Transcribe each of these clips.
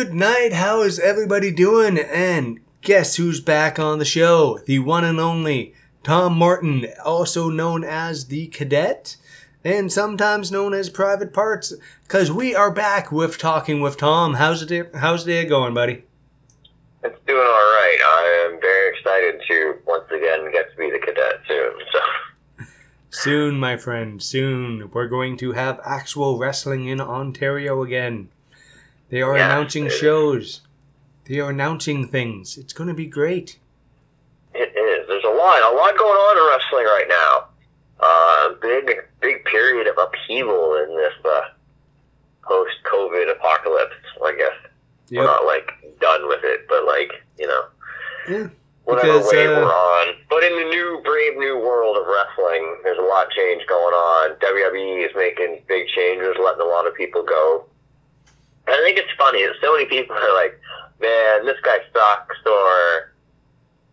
Good morning, good evening, good night. How is everybody doing? And guess who's back on the show? The one and only Tom Martin, also known as the Cadet, and sometimes known as Private Parts, because we are back with Talking with Tom. How's it? How's the day going, buddy? It's doing all right. I am very excited to once again get to be the cadet soon. So Soon, my friend, soon we're going to have actual wrestling in Ontario again. They are Yeah, announcing shows. They are announcing things. It's going to be great. it is. There's a lot, a lot going on in wrestling right now. Uh, big, big period of upheaval in this uh, post-COVID apocalypse. I guess we're not like done with it, but like you know, Yeah. whatever Because, way uh, we're on. But in the new, brave new world of wrestling, there's a lot of change going on. WWE is making big changes, letting a lot of people go. I think it's funny that so many people are like, man, this guy sucks, or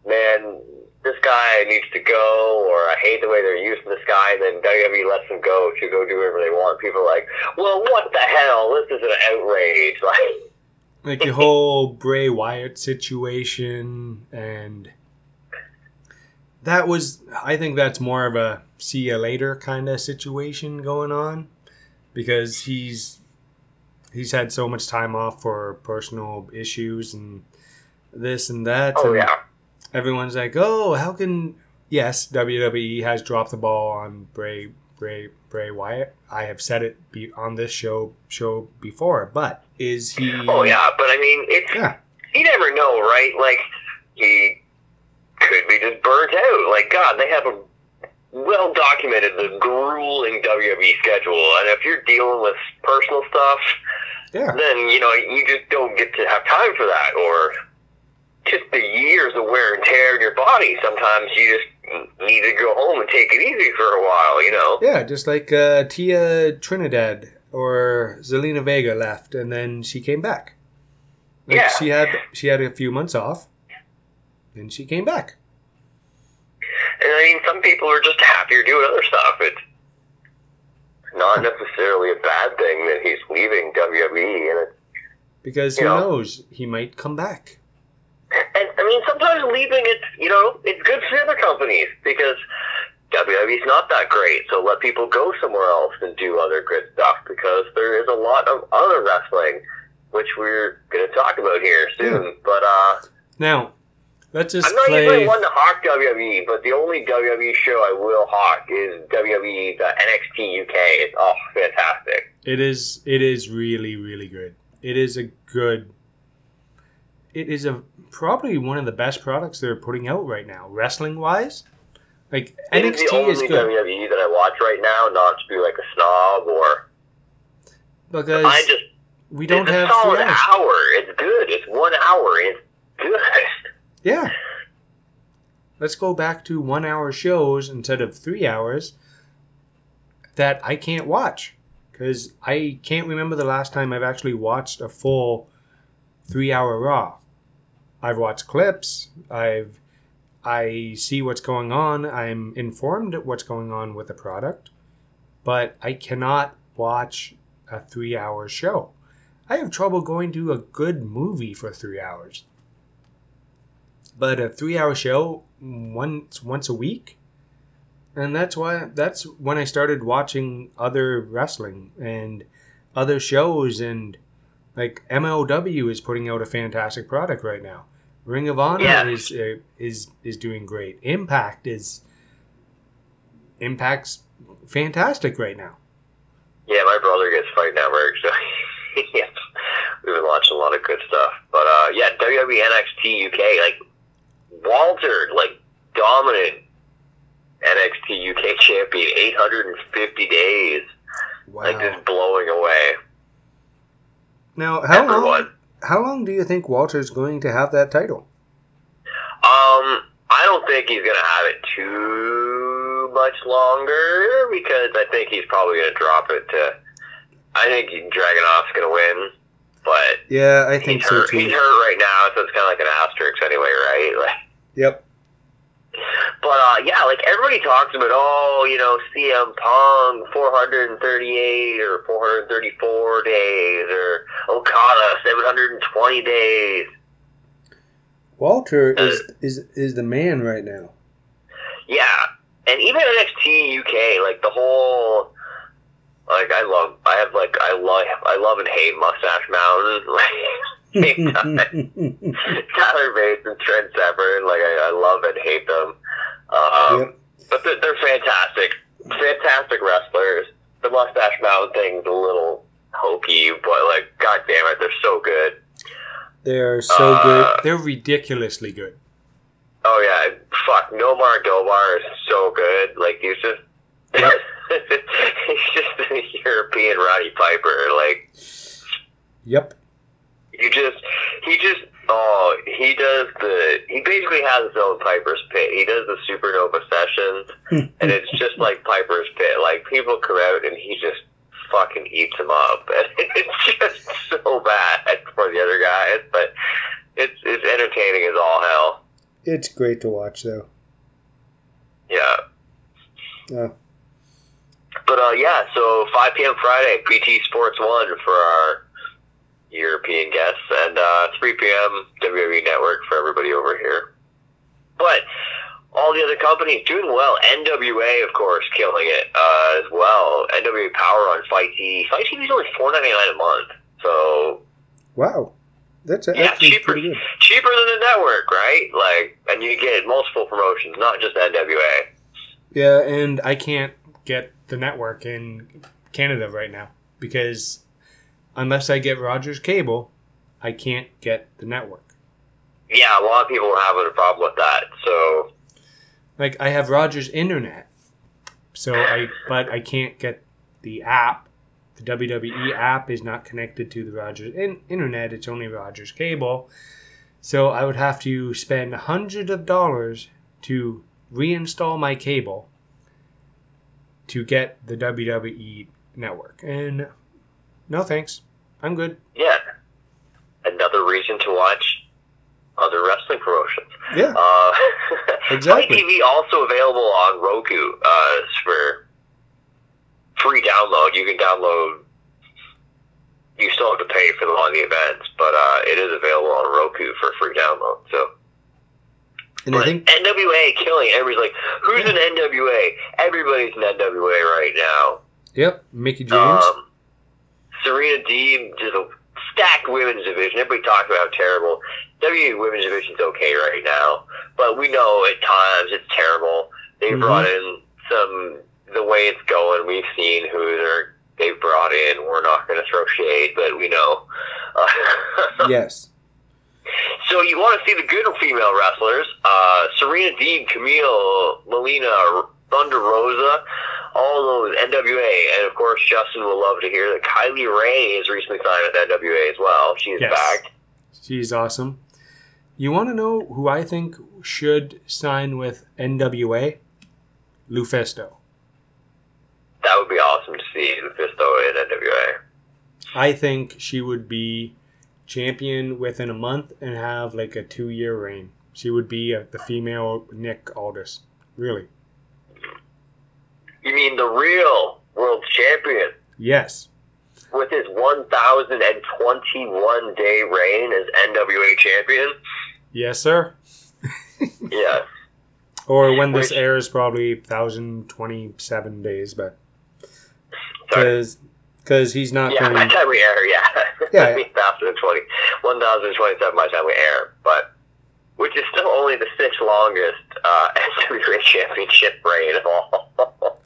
man, this guy needs to go, or I hate the way they're using this guy, and then WWE lets them go to go do whatever they want. People are like, well, what the hell? This is an outrage. Like, like the whole Bray Wyatt situation and that was I think that's more of a see you later kind of situation going on because he's he's had so much time off for personal issues and this and that oh and yeah. everyone's like oh how can yes WWE has dropped the ball on Bray Bray Bray Wyatt I have said it be on this show show before but is he Oh yeah, but I mean, it's Yeah. you never know, right? Like he could be just burnt out. Like God, they have a well documented the grueling WWE schedule, and if you're dealing with personal stuff, yeah then you know you just don't get to have time for that, or just the years of wear and tear in your body. Sometimes you just need to go home and take it easy for a while. You know. Yeah, just like uh, Thea Trinidad or Zelina Vega left, and then she came back. Like Yeah. she had she had a few months off, then she came back. And I mean, some people are just happier doing other stuff. It's not necessarily a bad thing that he's leaving WWE, and it, Because who Yeah. knows, he might come back. and I mean, sometimes leaving it's you know it's good for the other companies because WWE's not that great. So let people go somewhere else and do other good stuff because there is a lot of other wrestling, which we're going to talk about here soon. But uh, Now, let's just I'm not play. usually one to hawk WWE, but the only WWE show I will hawk is WWE the NXT UK. It's oh fantastic. It is it is really really good. It is a good. It is a probably one of the best products they're putting out right now, wrestling wise. Like It is the NXT only is good WWE that I watch right now, not to be like a snob or. because I just we don't it's have a solid hours. hour. It's good. It's one hour. It's good. Yeah. Let's go back to one hour shows instead of three hours that I can't watch. Because I can't remember the last time I've actually watched a full three hour Raw. I've watched clips. I've I see what's going on. I'm informed what's going on with the product, but I cannot watch a three hour show. I have trouble going to a good movie for three hours but a three hour show once once a week. And that's why that's when i started watching other wrestling and other shows. And like mlw is putting out a fantastic product right now. Ring of honor Yeah. is uh, is is doing great. Impact is impact's fantastic right now. Yeah, my brother gets Fight Network, so yes, we've been watching a lot of good stuff. But uh, yeah, WWE NXT UK, like Walter, like dominant NXT UK champion, 850 days, wow like just blowing away. now how long how long do you think walter's going to have that title Um, I don't think he's gonna have it too much longer because I think he's probably gonna drop it to. I think Dragunov's gonna win, but yeah i think he's so hurt. too He's hurt right now, so it's kind of like an asterisk anyway, right? Like, yep But uh, yeah, like everybody talks about, oh, you know, CM Punk 438 or 434 days, or Okada 720 days. Walter is is is the man right now. Yeah, and even NXT UK, like the whole, like I love, I have like I love, I love and hate Mustache Mountain. Like Tyler Bates and Trent Seven, like I, I love and hate them. Um, Yep. But they're, they're fantastic, fantastic wrestlers. The Mustache Mountain thing's a little hokey, but like, god damn it, they're so good. They're so Uh, good. They're ridiculously good. Oh yeah, fuck, Nomar Dobar is so good. Like he's just, Yep. he's just a European Roddy Piper. Like Yep. You just, he just, oh, he does the, he basically has his own Piper's Pit. He does the Supernova sessions, and it's just like Piper's Pit. Like people come out and he just fucking eats them up, and it's just so bad for the other guys. But it's it's entertaining as all hell. It's great to watch though. Yeah. Yeah. But uh, yeah, so 5 p.m. Friday, BT Sports One for our European guests, and uh, 3 p.m. WWE Network for everybody over here. But all the other companies doing well. NWA, of course, killing it uh, as well. NWA Power on FITE TV. FITE TV is only $4.99 a month, so Wow. That's Yeah, actually cheaper. pretty good. cheaper than the network, right? Like, and you get multiple promotions, not just NWA. Yeah, and I can't get the network in Canada right now because unless I get Rogers Cable, I can't get the network. Yeah, a lot of people are having a problem with that. So Like I have Rogers Internet, so I but I can't get the app. The WWE app is not connected to the Rogers in- Internet. It's only Rogers Cable. So I would have to spend hundreds of dollars to reinstall my cable to get the WWE network. And no thanks. I'm good. yeah, another reason to watch other wrestling promotions. Yeah. Uh, Exactly. TV also available on Roku uh, for free download. You can download. You still have to pay for the lot of the events, but uh, it is available on Roku for free download. So, And I think NWA killing. Everybody's like, "Who's an NWA?" Everybody's an NWA right now. yep, Mickie James. Um, Serena Deeb is a stacked women's division. Everybody talks about how terrible WWE women's division's okay right now, but we know at times it's terrible. They Mhm. brought in some the way it's going. We've seen who they're they've brought in. We're not going to throw shade, but we know. Uh, yes. so you want to see the good female wrestlers? Uh, Serena Deeb, Kamille, Melina, Thunder Rosa, all those NWA, and of course Justin will love to hear that Kylie Rae is recently signed with NWA as well. She's Yes. back. She's awesome. You want to know who I think should sign with NWA? Lufisto. That would be awesome to see Lufisto in NWA. I think she would be champion within a month and have like a two year reign. She would be uh the female Nick Aldis. Really? You mean the real world champion Yes. with his 1,021 day reign as NWA champion? Yes, sir. yes. Or when this Which- airs, probably 1,027 days, but Sorry. because he's not Yeah, by going. the time we air, yeah. Yeah. 1,020, 1,027 by the time we air, but which is still only the sixth longest uh, NWA championship reign of all.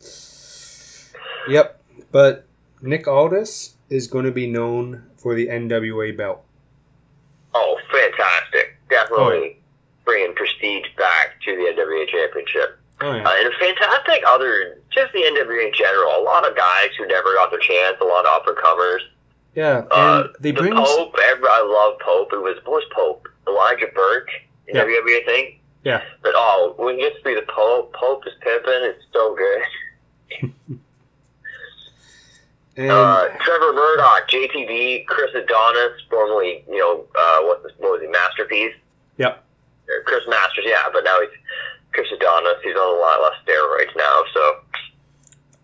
Yep, but Nick Aldis is going to be known for the NWA belt. oh, fantastic. Definitely bringing prestige back to the NWA championship. Oh yeah. Uh, and a fantastic other, just the NWA in general. A lot of guys who never got their chance, a lot of up and comers. Yeah, Uh, and they the bring Pope. Every, I love Pope. It was was Pope? Elijah Burke in Yeah. Think. Yeah. But oh, when you get to be the Pope, Pope is pimping. It's so good. and uh, Trevor Murdoch, JTV, Chris Adonis, formerly you know uh, what, was- what was he, Masterpiece. Yep. Or Chris Masters, yeah, but now he's Chris Adonis, he's on a lot less steroids now, so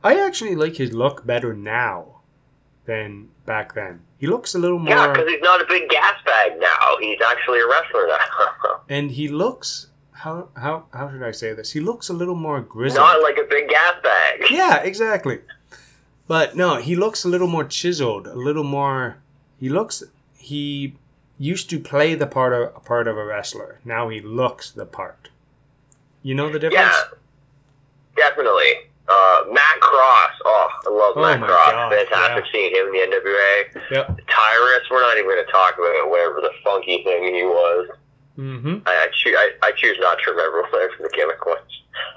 I actually like his look better now than back then. He looks a little more, yeah, because he's not a big gas bag now. He's actually a wrestler now. and he looks how how how should I say this? He looks a little more grizzled. not like a big gas bag. yeah, exactly. But no, he looks a little more chiseled, a little more. He looks. He used to play the part of a part of a wrestler. Now he looks the part. You know the difference? Yeah, definitely. Uh, Matt Cross. Oh, I love Oh Matt Cross. God, Fantastic yeah. seeing him in the NWA. Yep. Tyrus, we're not even going to talk about it, whatever the funky thing he was. Mm-hmm. I, I, choo- I, I choose not to remember whatever the gimmick was.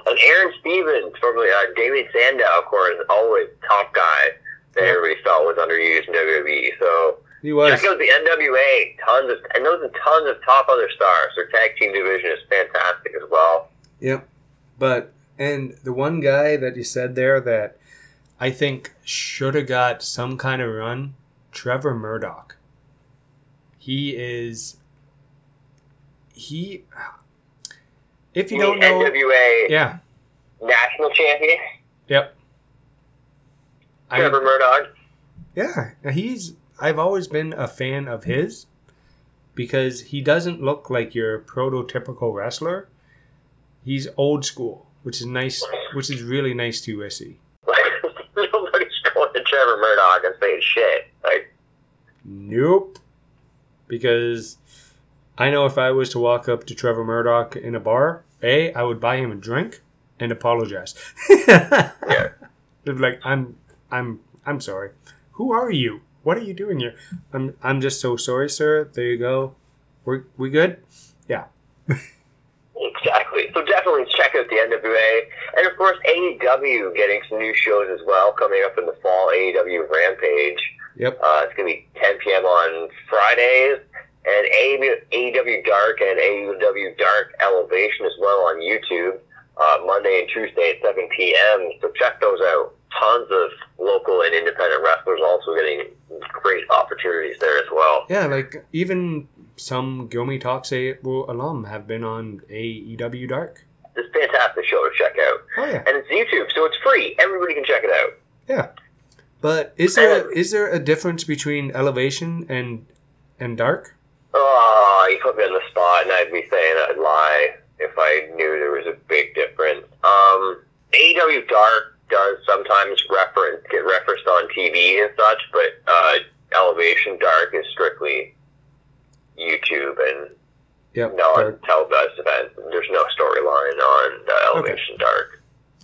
And Aaron Stevens, formerly uh, David Sandow, of course, always top guy that Yeah. everybody felt was underused in WWE. So He was. check out the NWA. Tons of and those are tons of top other stars. Their tag team division is fantastic as well. Yep. But and the one guy that you said there that I think should have got some kind of run, Trevor Murdoch. He is he if you You don't know NWA Yeah. national champion Yep. I, Trevor Murdoch. yeah, he's I've always been a fan of his because he doesn't look like your prototypical wrestler. He's old school, which is nice, which is really nice to see. Like nobody's going to Trevor Murdoch and saying shit. Like Nope. Because I know if I was to walk up to Trevor Murdoch in a bar, A, I would buy him a drink and apologize. yeah. Like, I'm I'm I'm sorry. Who are you? What are you doing here? I'm I'm just so sorry, sir. There you go. We we good? Yeah. Exactly. So definitely check out the NWA. And of course, AEW getting some new shows as well coming up in the fall. AEW Rampage. Yep. Uh, it's going to be 10 p.m. on Fridays. And AEW Dark and AEW Dark Elevation as well on YouTube. Uh, Monday and Tuesday at 7 p.m. So check those out. Tons of local and independent wrestlers also getting great opportunities there as well. Yeah, like even some Gomi Talks A alum have been on AEW Dark. It's a fantastic show to check out. Oh yeah. And it's YouTube, so it's free. Everybody can check it out. Yeah. But is there is there a difference between elevation and and dark? Oh, you put me on the spot, and I'd be saying I'd lie if I knew there was a big difference. Um, AEW Dark does sometimes reference get referenced on TV and such, but uh, Elevation Dark is strictly YouTube and Yep. no dark. televised event. There's no storyline on uh, Elevation Dark.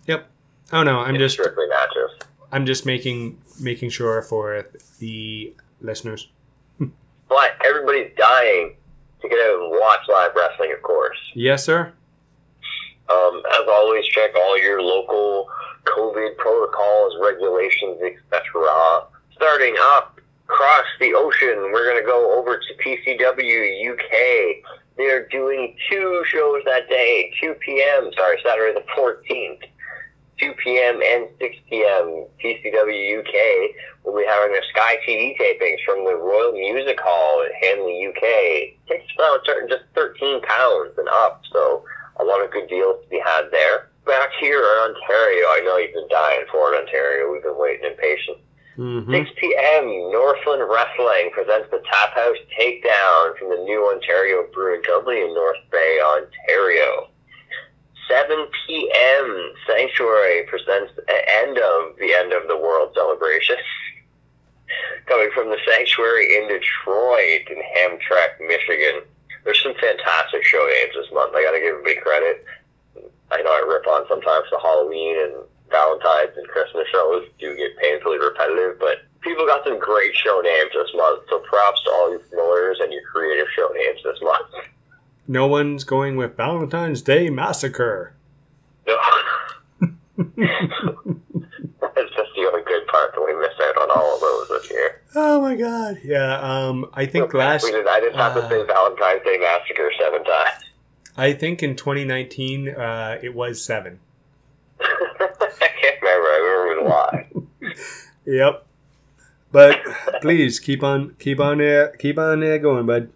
Yep. Oh no, I'm it's just strictly matches. I'm just making making sure for the listeners. But everybody's dying to get out and watch live wrestling, of course. Yes, sir. Um, as always, check all your local COVID protocols, regulations, etc. Starting up across the ocean, we're going to go over to PCW UK. They're doing two shows that day, 2 p.m., sorry, Saturday the 14th. 2 p.m. and 6 p.m. PCW UK will be having their Sky TV tapings from the Royal Music Hall in Hanley, UK. Tickets now starting just 13 pounds and up, so a lot of good deals to be had there. Back here in Ontario, I know you've been dying for it, Ontario. We've been waiting impatient. Hmm 6 p.m. Northland Wrestling presents the Tap House Takedown from the new Ontario Brewing Company in North Bay, Ontario. 7 p.m. Sanctuary presents the end of the end of the world celebration. Coming from the Sanctuary in Detroit in Hamtramck, Michigan. There's some fantastic show names this month. I gotta give them big credit. I know I rip on sometimes the Halloween and Valentine's and Christmas shows do get painfully repetitive, but people got some great show names this month. So props to all you promoters and your creative show names this month. No one's going with Valentine's Day Massacre. No. That's just the only good part that we missed out on all of those this year. Oh my god. Yeah, um I think last we did, I didn't have to uh, say Valentine's Day Massacre seven times. I think in 2019 uh it was 7. I can't remember. I remember it was live. Yep. But please keep on keep on there keep on there going, bud.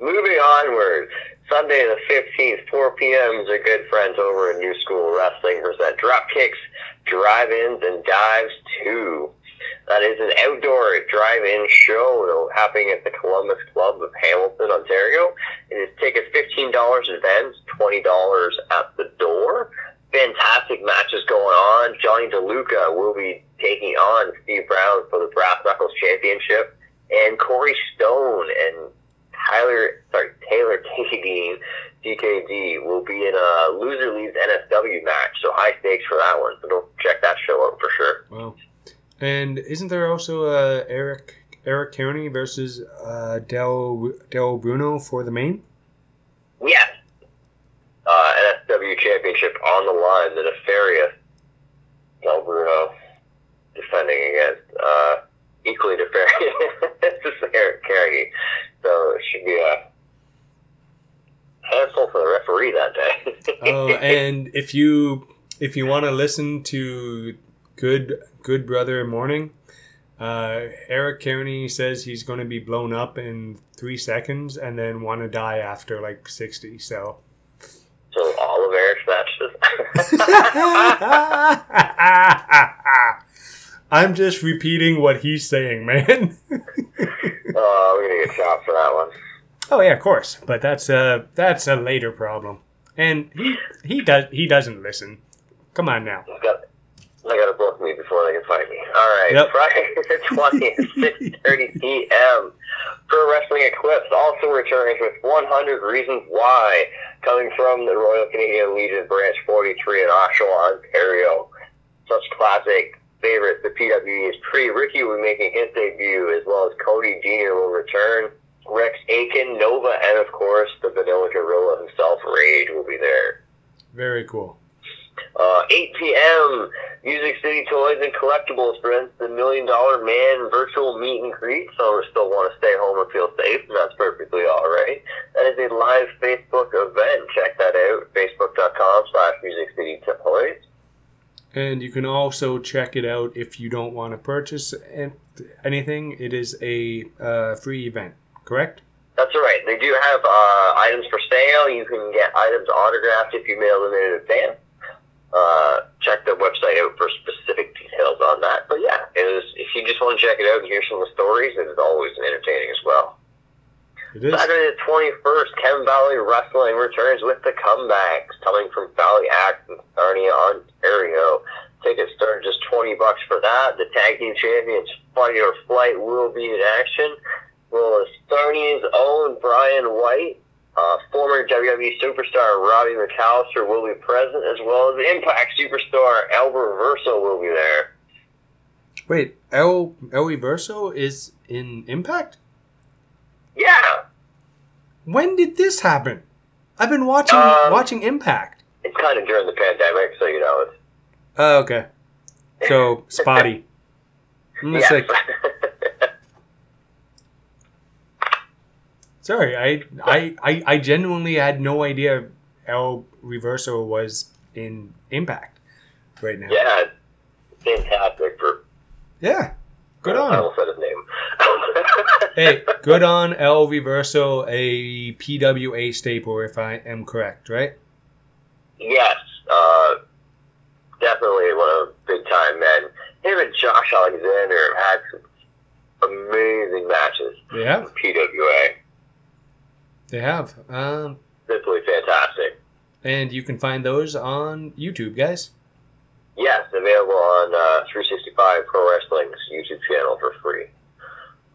Moving onward, Sunday the 15th, 4 p.m. is our good friends over at New School Wrestling present Drop Kicks, Drive-Ins, and Dives too. That is an outdoor drive-in show happening at the Columbus Club of Hamilton, Ontario. It is tickets $15 advance, $20 at the door. Fantastic matches going on. Johnny DeLuca will be taking on Steve Brown for the Brass Knuckles Championship. And Corey Stone and Tyler, sorry, Taylor Cadine, DKD, will be in a loser leaves NSW match. So high stakes for that one. So don't check that show out for sure. Wow. And isn't there also uh, Eric Eric Kearney versus uh, Del Del Bruno for the main? Yes. Uh, NSW Championship on the line. The nefarious Del Bruno defending against uh, equally nefarious Eric Kearney. So it should be a handful for the referee that day. oh, and if you if you want to listen to good good brother morning, uh, Eric Kearney says he's going to be blown up in three seconds and then want to die after like sixty. So. So all of Eric's matches. I'm just repeating what he's saying, man. oh, we're gonna get shot for that one. Oh yeah, of course, but that's a that's a later problem, and he he does he doesn't listen. Come on now. I got, I got to book me before they can find me. All right, Yep. Friday the twentieth, six thirty p.m. Pro Wrestling Eclipse also returns with 100 Reasons Why, coming from the Royal Canadian Legion Branch 43 in Oshawa, Ontario. Such classic favorites. The PWE's Pre Ricky will be making his debut, as well as Cody Jr. will return. Rex Aiken, Nova, and of course the Vanilla Gorilla himself, Rage, will be there. Very cool. Uh, 8 p.m. Music City Toys and Collectibles presents the Million Dollar Man virtual meet and greet. So still want to stay home and feel safe, and that's perfectly all right. That is a live Facebook event. Check that out. Facebook.com slash Music City Toys. And you can also check it out if you don't want to purchase anything. It is a uh, free event, correct? That's all right. They do have uh, items for sale. You can get items autographed if you mail them in advance. Uh, check the website out for specific details on that. But yeah, it is, if you just want to check it out and hear some of the stories, it is always entertaining as well. It is. Saturday the 21st, Chem Valley Wrestling returns with the comebacks coming from Valley Act in Sarnia, Ontario. Tickets start just 20 bucks for that. The Tag Team Champions Fight or Flight will be in action. Well, Sarnia's own Brian White, uh, former WWE superstar Robbie McAllister will be present, as well as Impact superstar El Verso will be there. Wait, El El Verso is in Impact. Yeah, When did this happen? I've been watching Um, watching Impact. it's kind of during the pandemic, so you know it's Oh, okay. So spotty. Yeah. like, sorry, I, I I I genuinely had no idea El Reverso was in Impact right now. yeah, fantastic for Yeah. Good I on. almost said his name. Hey, good on El Reverso, a PWA staple, if I am correct, right? yes, uh, definitely one of the big time men. Him and Josh Alexander have had some amazing matches Yeah. PWA. They have. Um, Simply fantastic. and you can find those on YouTube, guys. Yes, available on uh, 365 Pro Wrestling's YouTube channel for free.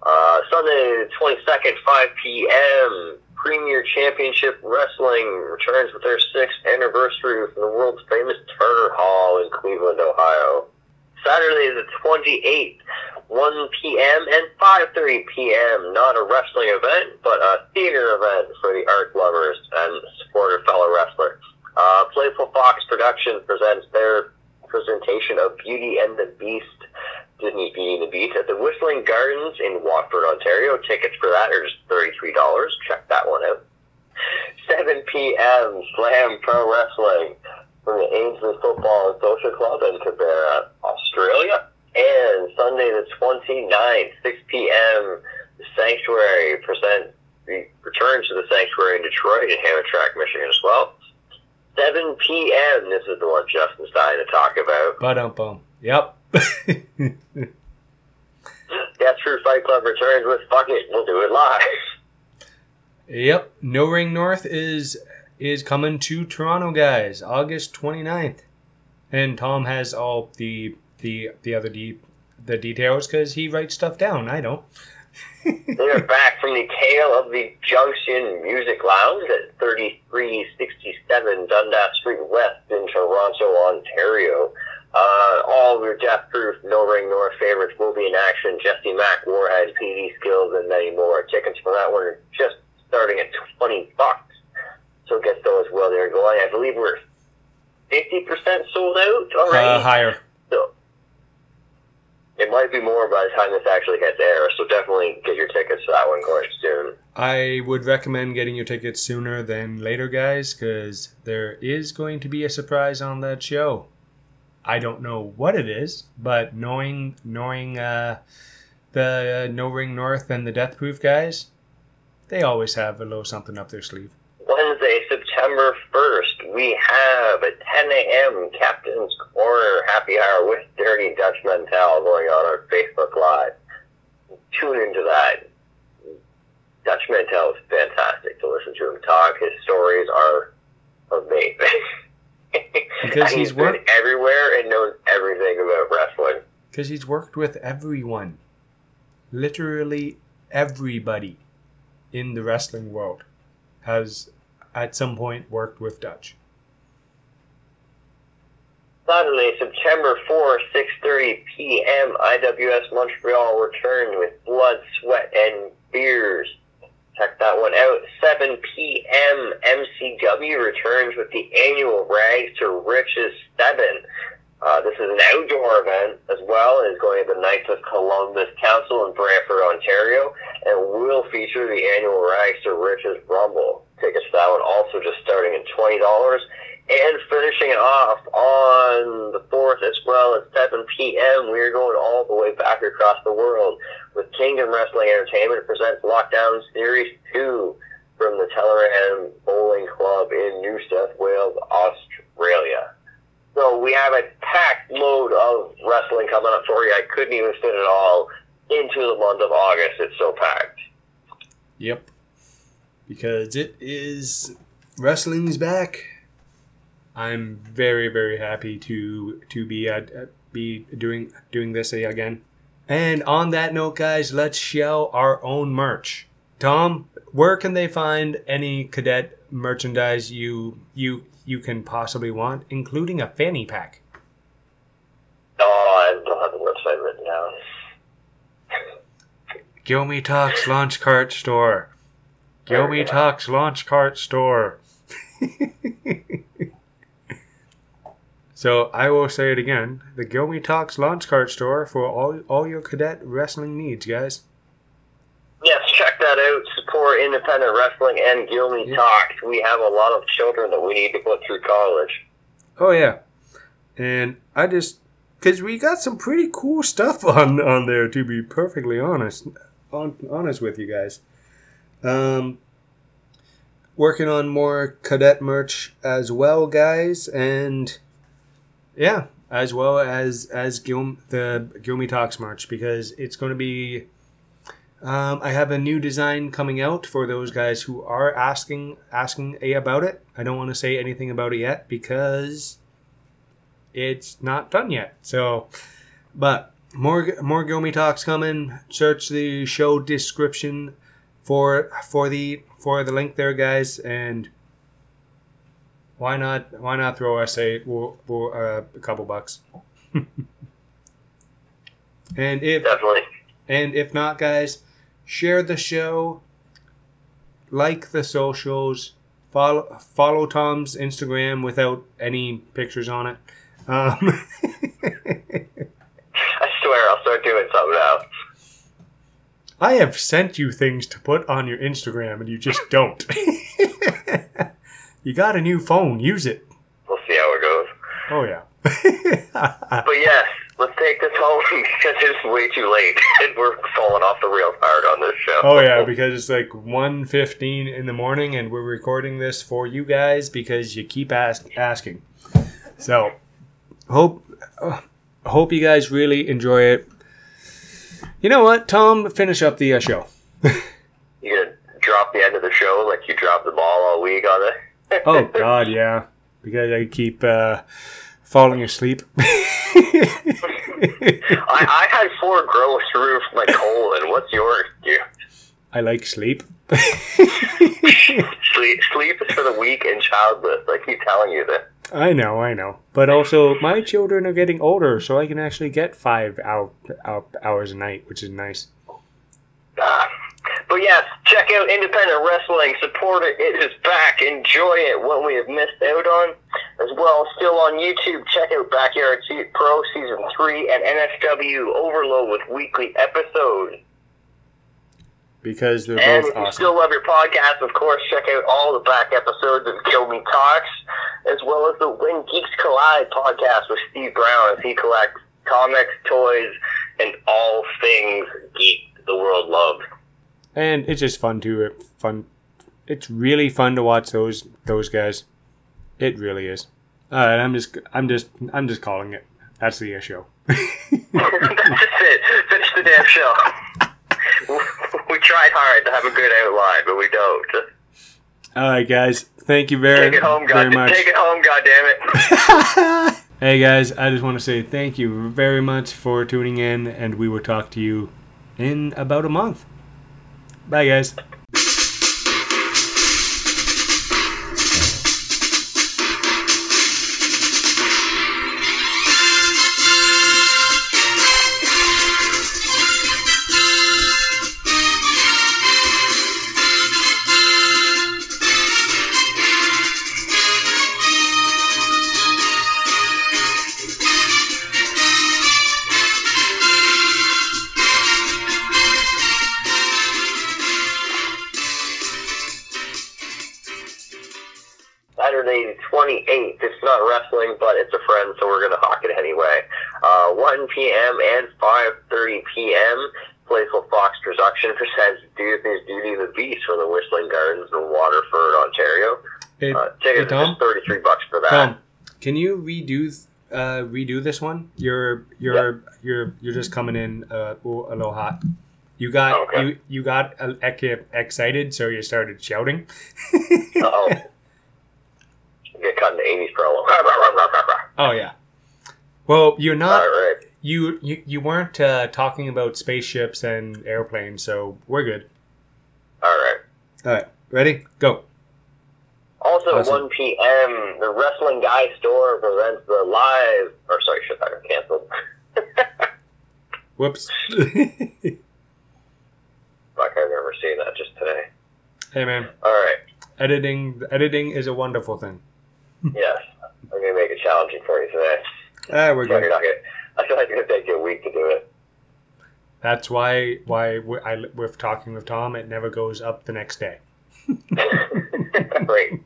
Uh, Sunday, the 22nd, 5 p.m. Premier Championship Wrestling returns with their sixth anniversary from the world's famous Turner Hall in Cleveland, Ohio. Saturday, the 28th, 1 p.m. and 5.30 p.m. Not a wrestling event, but a theater event for the art lovers and supporter fellow wrestlers. Uh, Playful Fox Productions presents their presentation of Beauty and the Beast, Disney's Beauty and the Beast, at the Whistling Gardens in Watford, Ontario. Tickets for that are just $33. Check that one out. 7 p.m. Slam Pro Wrestling from the Ainslie Football and Social Club in Canberra, Australia. And Sunday the 29th, 6 p.m., the Sanctuary presents he returns to the Sanctuary in Detroit and Hamtramck, Michigan as well. 7 p.m. This is the one Justin's dying to talk about. But um bum. Yep. Death Proof Fight Club returns with Fuck It, we'll do it live. yep. No Ring North is is coming to Toronto, guys, August 29th. And Tom has all the the the other de- the details because he writes stuff down. I don't. we are back from the tail of the Junction Music Lounge at 3367 Dundas Street West in Toronto, Ontario. Uh, all of your Death Proof, No Ring North favorites will be in action. Jesse Mack, Warhead, PD Skills, and many more. Tickets for that one are just starting at 20 bucks. So get those while they're going. I believe we're 50% sold out already. Uh, higher. So it might be more by the time this actually hits air. So definitely get your tickets to that one going soon. I would recommend getting your tickets sooner than later, guys, because there is going to be a surprise on that show. I don't know what it is, but knowing knowing uh, the uh, No Ring North and the Death Proof guys, they always have a little something up their sleeve. September 1st, we have at 10 a.m. Captain's Corner Happy Hour with Dirty Dutch Mantel going on on Facebook Live. Tune into that. Dutch Mantel is fantastic to listen to him talk. His stories are amazing. Because he's been worked- everywhere and knows everything about wrestling. Because he's worked with everyone. Literally everybody in the wrestling world has at some point worked with Dutch. Saturday, September 4, 6.30 p.m., IWS Montreal returned with Blood, Sweat, and Beers. Check that one out. 7 p.m., MCW returns with the annual Rags to Riches 7. Uh, this is an outdoor event as well. It's going to the Knights of Columbus Council in Brantford, Ontario, and will feature the annual Rags to Riches Rumble. Tickets for that one also just starting at $20. And finishing it off on the 4th as well at 7 p.m., we're going all the way back across the world with Kingdom Wrestling Entertainment presents Lockdown Series 2 from the Teleran Bowling Club in New South Wales, Australia. So we have a packed load of wrestling coming up for you. I couldn't even fit it all into the month of August. It's so packed. Yep. Because it is wrestling's back. I'm very very happy to to be uh, be doing doing this again. And on that note, guys, let's show our own merch. Tom, where can they find any cadet merchandise you you you can possibly want, including a fanny pack? Oh, I don't have the website written down. Gilmy Talks Launch Cart Store. Gilmy Talks Launch Cart Store. so I will say it again: the Gilmy Talks Launch Cart Store for all all your cadet wrestling needs, guys. Check that out. Support independent wrestling and Gilmy Yeah. Talks. We have a lot of children that we need to put through college. Oh yeah, and I just because we got some pretty cool stuff on on there. To be perfectly honest, on, honest with you guys, um, working on more cadet merch as well, guys, and yeah, as well as as Gil, the Gilmy Talks merch because it's going to be. Um, I have a new design coming out for those guys who are asking asking a about it. I don't want to say anything about it yet because it's not done yet. So, but more more Gomi talks coming. Search the show description for for the for the link there, guys, and why not why not throw us a uh, a couple bucks. and if Definitely. And if not, guys, share the show, like the socials, follow follow Tom's Instagram without any pictures on it. Um, I swear, I'll start doing something now. I have sent you things to put on your Instagram, and you just don't. you got a new phone, use it. We'll see how it goes. Oh yeah. But yes, let's take this home because it's way too late and we're falling off the rails hard on this show. Oh yeah, because it's like 1.15 in the morning, and we're recording this for you guys because you keep ask, asking. So, hope uh, hope you guys really enjoy it. You know what, Tom? Finish up the uh, show. You gonna drop the end of the show like you dropped the ball all week on it? Oh God, yeah, because I keep uh, falling asleep. I, I had four grow through my colon. What's yours, dude? I like sleep. Sleep, sleep is for the weak and childless. I keep telling you that. I know, I know. But also, my children are getting older, so I can actually get five hour, hour, hours a night, which is nice. But yes, check out independent wrestling. Support it. It is back. Enjoy it. What we have missed out on, as well, still on YouTube. Check out Backyard Pro Season Three and NSW Overload with weekly episodes. Because they're And both if you awesome. still love your podcast, of course, check out all the back episodes of Kill Me Talks, as well as the When Geeks Collide podcast with Steve Brown as he collects comics, toys, and all things geek the world loves. And it's just fun to fun it's really fun to watch those those guys it really is uh, all right i'm just i'm just i'm just calling it that's the show That's just it. Finish the damn show. we tried hard to have a good outline, but we don't. all right guys thank you very, Take it home, very God. much Take it home, goddammit. hey guys i just want to say thank you very much for tuning in and we will talk to you in about a month bye guys hey, hey tickets are tom 33 bucks for that. tom can you redo uh redo this one you're you're you're you're just coming in uh, a little hot you got Okay. you you got uh, excited so you started shouting Uh-oh. Get cut in the 80s promo. Oh yeah. Well, you're not. right. You you, you weren't uh, talking about spaceships and airplanes, so we're good. All right. All right, ready? Go. Also, Awesome. 1 p.m., the Wrestling Guy store presents the live. Or, sorry, shit, that got canceled. Whoops. Fuck, I remember seeing that just today. hey man, All right. editing editing is a wonderful thing. Yes. I'm to make it challenging for you today. Ah, we're So good. not gonna, I feel like it's to take you a week to do it. That's why why we- I with talking with Tom, it never goes up the next day. Great.